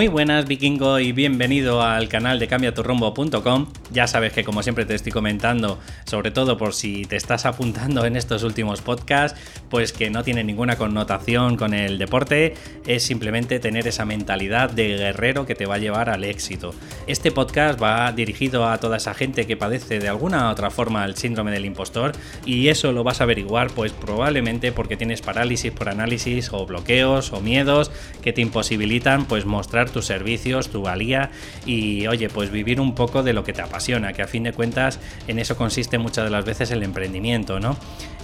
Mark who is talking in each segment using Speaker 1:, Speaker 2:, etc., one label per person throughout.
Speaker 1: Muy buenas vikingo y bienvenido al canal de cambiaturrumbo.com. Ya sabes que como siempre te estoy comentando, sobre todo por si te estás apuntando en estos últimos podcasts, pues que no tiene ninguna connotación con el deporte, es simplemente tener esa mentalidad de guerrero que te va a llevar al éxito. Este podcast va dirigido a toda esa gente que padece de alguna u otra forma el síndrome del impostor y eso lo vas a averiguar pues probablemente porque tienes parálisis por análisis o bloqueos o miedos que te imposibilitan pues mostrar tus servicios, tu valía y oye, pues vivir un poco de lo que te apasiona, que a fin de cuentas en eso consiste muchas de las veces el emprendimiento, ¿no?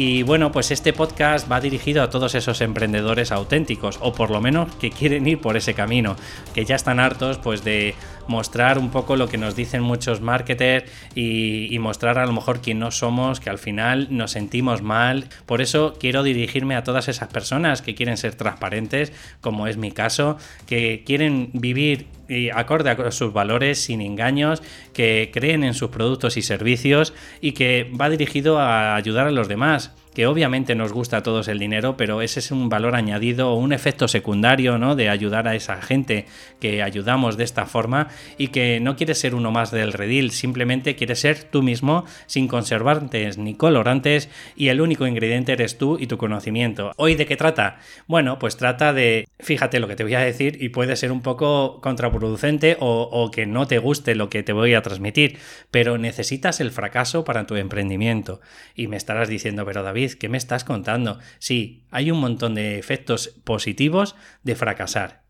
Speaker 1: Y bueno, pues este podcast va dirigido a todos esos emprendedores auténticos, o por lo menos que quieren ir por ese camino, que ya están hartos pues de mostrar un poco lo que nos dicen muchos marketers y, mostrar a lo mejor quién no somos, que al final nos sentimos mal. Por eso quiero dirigirme a todas esas personas que quieren ser transparentes, como es mi caso, que quieren vivir y acorde a sus valores, sin engaños, que creen en sus productos y servicios y que va dirigido a ayudar a los demás que obviamente nos gusta a todos el dinero, pero ese es un valor añadido o un efecto secundario, ¿no? De ayudar a esa gente que ayudamos de esta forma y que no quieres ser uno más del redil, simplemente quieres ser tú mismo sin conservantes ni colorantes y el único ingrediente eres tú y tu conocimiento. ¿Hoy de qué trata? Bueno, pues trata de, fíjate lo que te voy a decir y puede ser un poco contraproducente o, o que no te guste lo que te voy a transmitir, pero necesitas el fracaso para tu emprendimiento. Y me estarás diciendo, pero David, ¿qué me estás contando? Sí, hay un montón de efectos positivos de fracasar.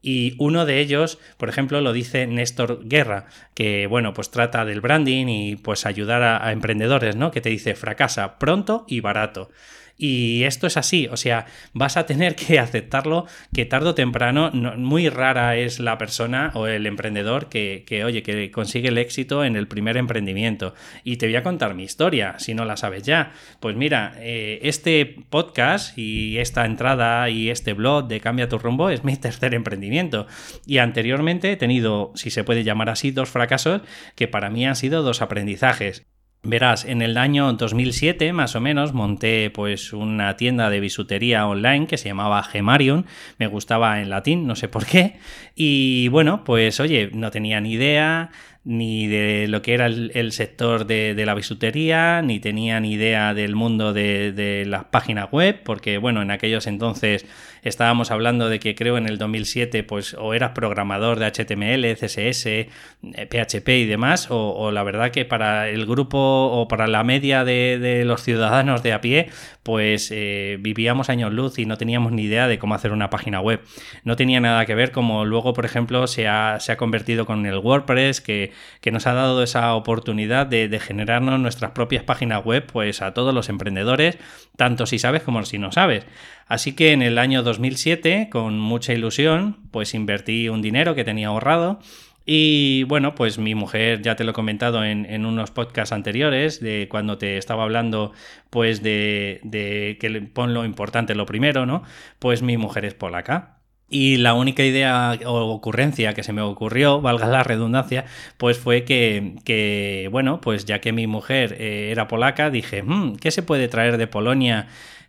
Speaker 1: Y uno de ellos, por ejemplo, lo dice Néstor Guerra, que bueno, pues trata del branding y pues ayudar a, a emprendedores, ¿no? Que te dice fracasa pronto y barato. Y esto es así, o sea, vas a tener que aceptarlo que tarde o temprano, muy rara es la persona o el emprendedor que, oye, que consigue el éxito en el primer emprendimiento. Y te voy a contar mi historia, si no la sabes ya. Pues mira, eh, este podcast y esta entrada y este blog de Cambia tu rumbo es mi tercer emprendimiento. Y anteriormente he tenido, si se puede llamar así, dos fracasos que para mí han sido dos aprendizajes. Verás, en el año 2007 más o menos monté pues una tienda de bisutería online que se llamaba Gemarion, me gustaba en latín, no sé por qué, y bueno, pues oye, no tenía ni idea, ni de lo que era el, sector de, la bisutería, ni tenía ni idea del mundo de, las páginas web, porque bueno, en aquellos entonces estábamos hablando de que creo en el 2007 pues o eras programador de HTML, CSS, PHP y demás, o, la verdad que para el grupo o para la media de, los ciudadanos de a pie, pues eh, vivíamos años luz y no teníamos ni idea de cómo hacer una página web. No tenía nada que ver como luego, por ejemplo, se ha, se ha convertido con el WordPress, que que nos ha dado esa oportunidad de, generarnos nuestras propias páginas web, pues a todos los emprendedores, tanto si sabes como si no sabes. Así que en el año 2007, con mucha ilusión, pues invertí un dinero que tenía ahorrado. Y bueno, pues mi mujer, ya te lo he comentado en, unos podcasts anteriores, de cuando te estaba hablando, pues de, de que pon lo importante lo primero, ¿no? Pues mi mujer es polaca. Y la única idea o ocurrencia que se me ocurrió, valga la redundancia, pues fue que, bueno, pues ya que mi mujer eh, era polaca, dije, hmm, ¿qué se puede traer de Polonia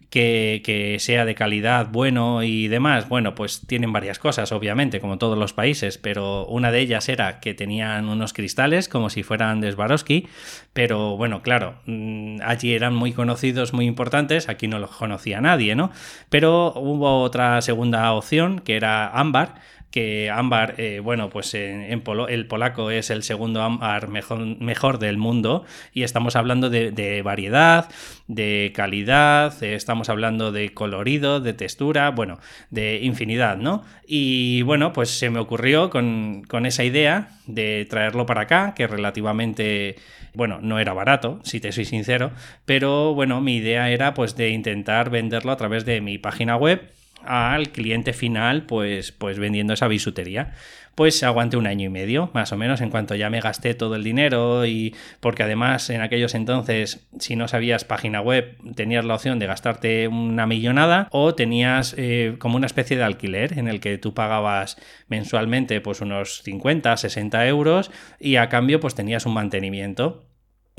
Speaker 1: que, sea de calidad, bueno y demás, bueno, pues tienen varias cosas, obviamente, como todos los países, pero una de ellas era que tenían unos cristales como si fueran de Swarovski, pero bueno, claro, mm, allí eran muy conocidos, muy importantes, aquí no los conocía nadie, ¿no? Pero hubo otra segunda opción que era ámbar, que ámbar, eh, bueno, pues en, el polaco es el segundo ámbar mejor, mejor del mundo y estamos hablando de, variedad, de calidad, eh, estamos hablando de colorido, de textura, bueno, de infinidad, ¿no? Y bueno, pues se me ocurrió con, con esa idea de traerlo para acá, que relativamente, bueno, no era barato, si te soy sincero, pero bueno, mi idea era pues de intentar venderlo a través de mi página web al cliente final, pues, pues vendiendo esa bisutería. Pues aguanté un año y medio, más o menos, en cuanto ya me gasté todo el dinero y porque además en aquellos entonces, si no sabías página web, tenías la opción de gastarte una millonada o tenías eh, como una especie de alquiler en el que tú pagabas mensualmente pues unos 50, 60 euros y a cambio pues tenías un mantenimiento.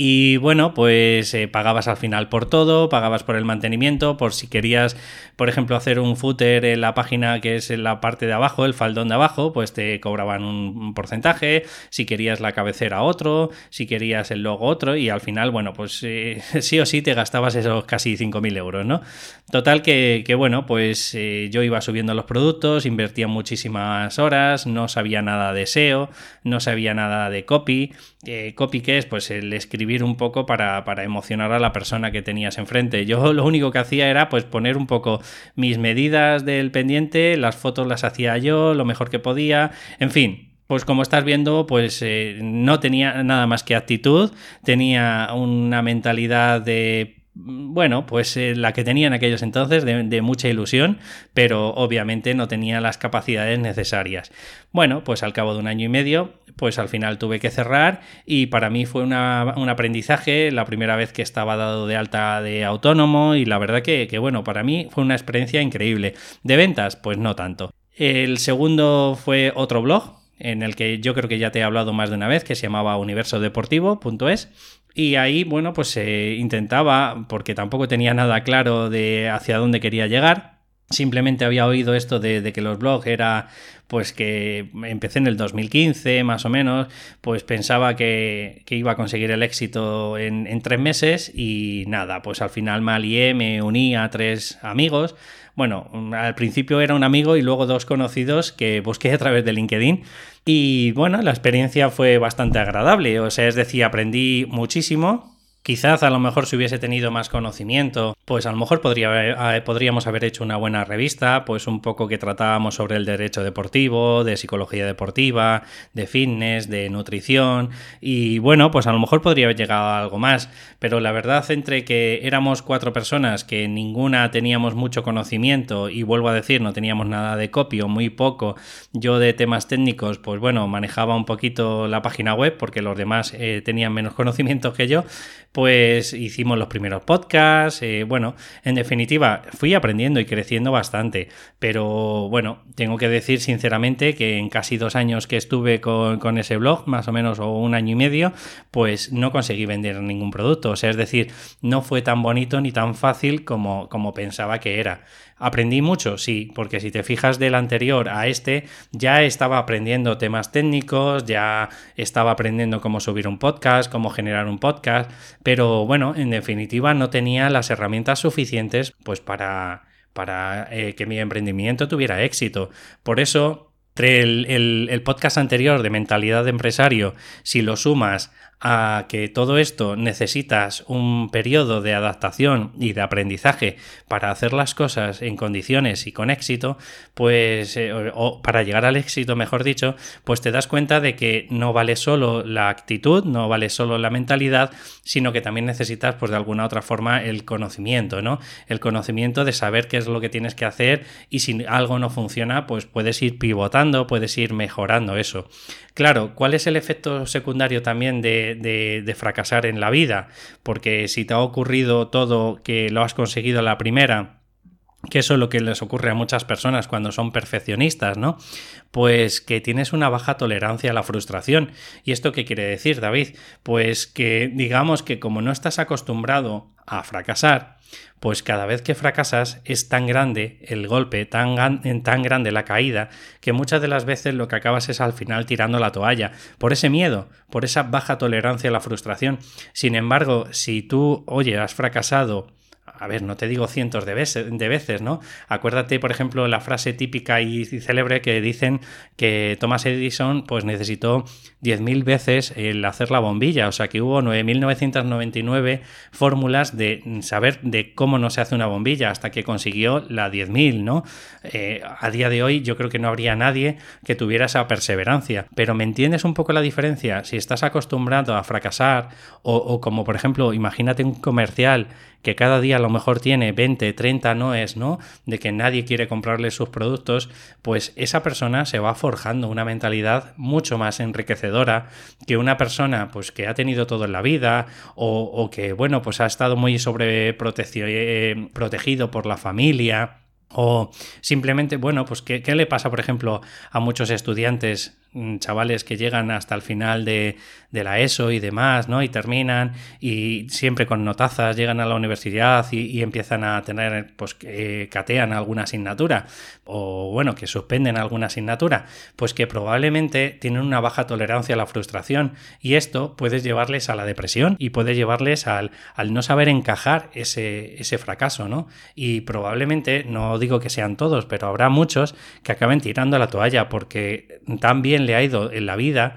Speaker 1: Y bueno, pues eh, pagabas al final por todo, pagabas por el mantenimiento, por si querías, por ejemplo, hacer un footer en la página que es en la parte de abajo, el faldón de abajo, pues te cobraban un, porcentaje, si querías la cabecera otro, si querías el logo otro, y al final, bueno, pues eh, sí o sí te gastabas esos casi 5.000 euros, ¿no? Total que, bueno, pues eh, yo iba subiendo los productos, invertía muchísimas horas, no sabía nada de SEO, no sabía nada de copy, copy que es pues el escribir un poco para, emocionar a la persona que tenías enfrente. Yo lo único que hacía era pues poner un poco mis medidas del pendiente, las fotos las hacía yo lo mejor que podía, en fin, pues como estás viendo, pues eh, no tenía nada más que actitud, tenía una mentalidad de bueno, pues eh, la que tenía en aquellos entonces de, mucha ilusión, pero obviamente no tenía las capacidades necesarias. Bueno, pues al cabo de un año y medio, pues al final tuve que cerrar y para mí fue un aprendizaje, la primera vez que estaba dado de alta de autónomo y la verdad que, que, bueno, para mí fue una experiencia increíble. ¿De ventas? Pues no tanto. El segundo fue otro blog, en el que yo creo que ya te he hablado más de una vez, que se llamaba universodeportivo.es y ahí, bueno, pues se intentaba, porque tampoco tenía nada claro de hacia dónde quería llegar. Simplemente había oído esto de, que los blogs era, pues que empecé en el 2015 más o menos, pues pensaba que, iba a conseguir el éxito en, en, tres meses y nada, pues al final me alié, me uní a tres amigos. Bueno, al principio era un amigo y luego dos conocidos que busqué a través de LinkedIn. Y bueno, la experiencia fue bastante agradable, o sea, es decir, aprendí muchísimo, Quizás a lo mejor si hubiese tenido más conocimiento, pues a lo mejor podría, eh, podríamos haber hecho una buena revista, pues un poco que tratábamos sobre el derecho deportivo, de psicología deportiva, de fitness, de nutrición y bueno, pues a lo mejor podría haber llegado a algo más, pero la verdad entre que éramos cuatro personas que ninguna teníamos mucho conocimiento y vuelvo a decir, no teníamos nada de copio, muy poco, yo de temas técnicos, pues bueno, manejaba un poquito la página web porque los demás eh, tenían menos conocimiento que yo, pues hicimos los primeros podcasts, eh, bueno, en definitiva, fui aprendiendo y creciendo bastante, pero bueno, tengo que decir sinceramente que en casi dos años que estuve con, ese blog, más o menos, o un año y medio, pues no conseguí vender ningún producto, o sea, es decir, no fue tan bonito ni tan fácil como, como pensaba que era. ¿Aprendí mucho? Sí, porque si te fijas del anterior a este, ya estaba aprendiendo temas técnicos, ya estaba aprendiendo cómo subir un podcast, cómo generar un podcast, pero bueno, en definitiva no tenía las herramientas suficientes pues para, para eh, que mi emprendimiento tuviera éxito. Por eso, el, el podcast anterior de mentalidad de empresario, si lo sumas a que todo esto necesitas un periodo de adaptación y de aprendizaje para hacer las cosas en condiciones y con éxito, pues, eh, o para llegar al éxito, mejor dicho, pues te das cuenta de que no vale solo la actitud, no vale solo la mentalidad, sino que también necesitas, pues de alguna otra forma, el conocimiento, ¿no? El conocimiento de saber qué es lo que tienes que hacer y si algo no funciona, pues puedes ir pivotando, puedes ir mejorando eso. Claro, ¿cuál es el efecto secundario también de, fracasar en la vida? Porque si te ha ocurrido todo que lo has conseguido a la primera, que eso es lo que les ocurre a muchas personas cuando son perfeccionistas, ¿no? Pues que tienes una baja tolerancia a la frustración. ¿Y esto qué quiere decir, David? Pues que digamos que como no estás acostumbrado a fracasar, pues cada vez que fracasas es tan grande el golpe, tan, tan grande la caída, que muchas de las veces lo que acabas es al final tirando la toalla, por ese miedo, por esa baja tolerancia a la frustración. Sin embargo, si tú, oye, has fracasado, a ver, no te digo cientos de veces, ¿no? Acuérdate, por ejemplo, la frase típica y célebre que dicen que Thomas Edison pues necesitó 10.000 veces el hacer la bombilla, o sea que hubo 9.999 fórmulas de saber de cómo no se hace una bombilla hasta que consiguió la 10.000, ¿no? Eh, a día de hoy yo creo que no habría nadie que tuviera esa perseverancia, pero ¿me entiendes un poco la diferencia? Si estás acostumbrado a fracasar o, o como por ejemplo, imagínate un comercial que cada día a lo mejor tiene 20, 30 noes, ¿no? De que nadie quiere comprarle sus productos, pues esa persona se va forjando una mentalidad mucho más enriquecedora que una persona pues que ha tenido todo en la vida o, que, bueno, pues ha estado muy sobre eh, por la familia o simplemente, bueno, pues ¿qué, le pasa, por ejemplo, a muchos estudiantes chavales que llegan hasta el final de, la ESO y demás, ¿no? Y terminan y siempre con notazas llegan a la universidad y, empiezan a tener, pues que catean alguna asignatura o bueno, que suspenden alguna asignatura, pues que probablemente tienen una baja tolerancia a la frustración y esto puede llevarles a la depresión y puede llevarles al, al no saber encajar ese, ese fracaso, ¿no? Y probablemente, no digo que sean todos, pero habrá muchos que acaben tirando la toalla porque tan le ha ido en la vida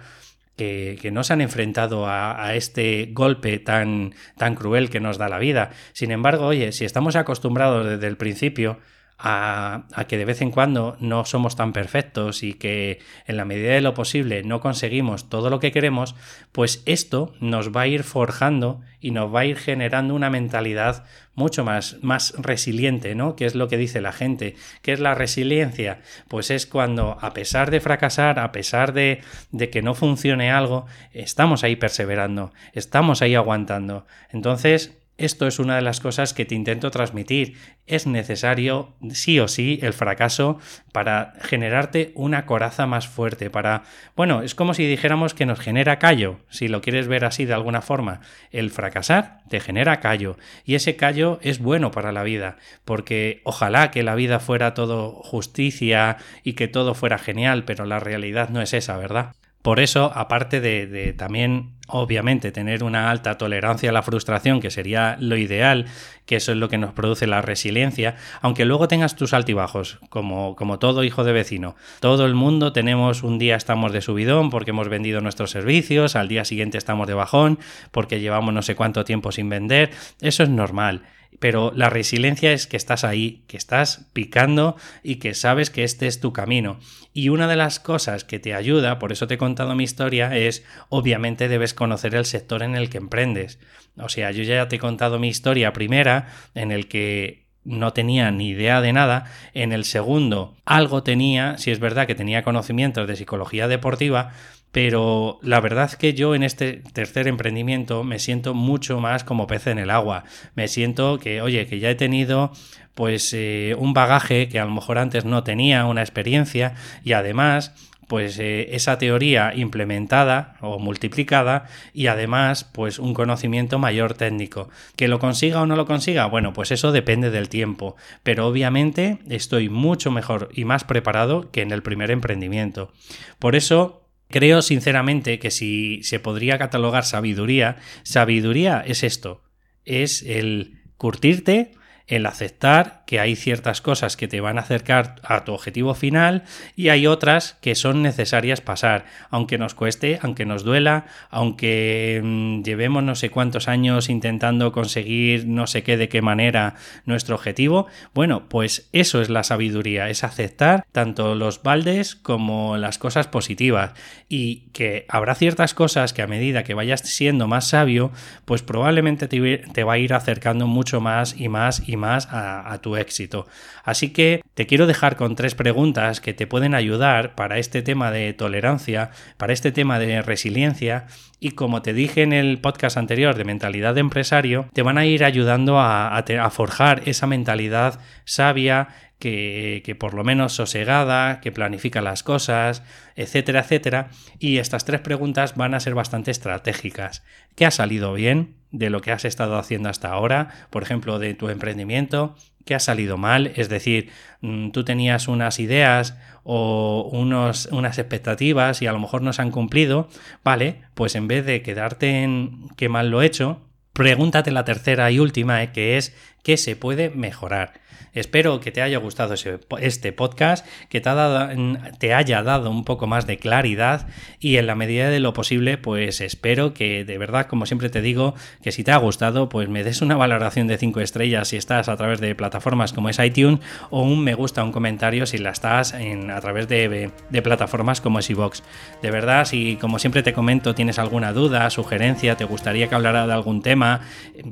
Speaker 1: que, no se han enfrentado a, este golpe tan, tan cruel que nos da la vida. Sin embargo, oye, si estamos acostumbrados desde el principio a, que de vez en cuando no somos tan perfectos y que en la medida de lo posible no conseguimos todo lo que queremos, pues esto nos va a ir forjando y nos va a ir generando una mentalidad mucho más, más resiliente, ¿no? ¿Qué es lo que dice la gente? ¿Qué es la resiliencia? Pues es cuando, a pesar de fracasar, a pesar de, de que no funcione algo, estamos ahí perseverando, estamos ahí aguantando. Entonces, esto es una de las cosas que te intento transmitir. Es necesario, sí o sí, el fracaso para generarte una coraza más fuerte, para... Bueno, es como si dijéramos que nos genera callo, si lo quieres ver así de alguna forma. El fracasar te genera callo y ese callo es bueno para la vida, porque ojalá que la vida fuera todo justicia y que todo fuera genial, pero la realidad no es esa, ¿verdad? Por eso, aparte de, también, obviamente, tener una alta tolerancia a la frustración, que sería lo ideal, que eso es lo que nos produce la resiliencia, aunque luego tengas tus altibajos, como, como todo hijo de vecino. Todo el mundo tenemos un día estamos de subidón porque hemos vendido nuestros servicios, al día siguiente estamos de bajón porque llevamos no sé cuánto tiempo sin vender. Eso es normal pero la resiliencia es que estás ahí, que estás picando y que sabes que este es tu camino. Y una de las cosas que te ayuda, por eso te he contado mi historia, es obviamente debes conocer el sector en el que emprendes. O sea, yo ya te he contado mi historia primera, en el que no tenía ni idea de nada. En el segundo, algo tenía, si es verdad que tenía conocimientos de psicología deportiva, pero la verdad es que yo en este tercer emprendimiento me siento mucho más como pez en el agua. Me siento que, oye, que ya he tenido pues eh, un bagaje que a lo mejor antes no tenía, una experiencia y además pues eh, esa teoría implementada o multiplicada y además pues un conocimiento mayor técnico. Que lo consiga o no lo consiga, bueno, pues eso depende del tiempo, pero obviamente estoy mucho mejor y más preparado que en el primer emprendimiento. Por eso Creo sinceramente que si se podría catalogar sabiduría, sabiduría es esto, es el curtirte, el aceptar que hay ciertas cosas que te van a acercar a tu objetivo final y hay otras que son necesarias pasar, aunque nos cueste, aunque nos duela, aunque mm, llevemos no sé cuántos años intentando conseguir no sé qué de qué manera nuestro objetivo, bueno, pues eso es la sabiduría, es aceptar tanto los baldes como las cosas positivas. Y que habrá ciertas cosas que a medida que vayas siendo más sabio, pues probablemente te, va a ir acercando mucho más y más y más a, tu éxito. Así que te quiero dejar con tres preguntas que te pueden ayudar para este tema de tolerancia, para este tema de resiliencia y como te dije en el podcast anterior de mentalidad de empresario, te van a ir ayudando a, a forjar esa mentalidad sabia que, por lo menos sosegada, que planifica las cosas, etcétera, etcétera. Y estas tres preguntas van a ser bastante estratégicas. ¿Qué ha salido bien? de lo que has estado haciendo hasta ahora, por ejemplo, de tu emprendimiento, que ha salido mal, es decir, mm, tú tenías unas ideas o unos, unas expectativas y a lo mejor no se han cumplido, vale, pues en vez de quedarte en qué mal lo he hecho, pregúntate la tercera y última, eh, que es qué se puede mejorar. Espero que te haya gustado este podcast, que te, haya dado un poco más de claridad y en la medida de lo posible, pues espero que de verdad, como siempre te digo, que si te ha gustado, pues me des una valoración de 5 estrellas si estás a través de plataformas como es iTunes o un me gusta, un comentario si la estás a través de, plataformas como es iVox. De verdad, si como siempre te comento tienes alguna duda, sugerencia, te gustaría que hablara de algún tema,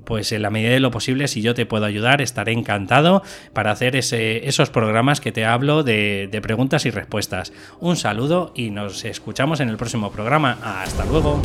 Speaker 1: pues en la medida de lo posible, si yo te puedo ayudar, estaré encantado para hacer esos programas que te hablo de, de preguntas y respuestas. Un saludo y nos escuchamos en el próximo programa. Hasta luego.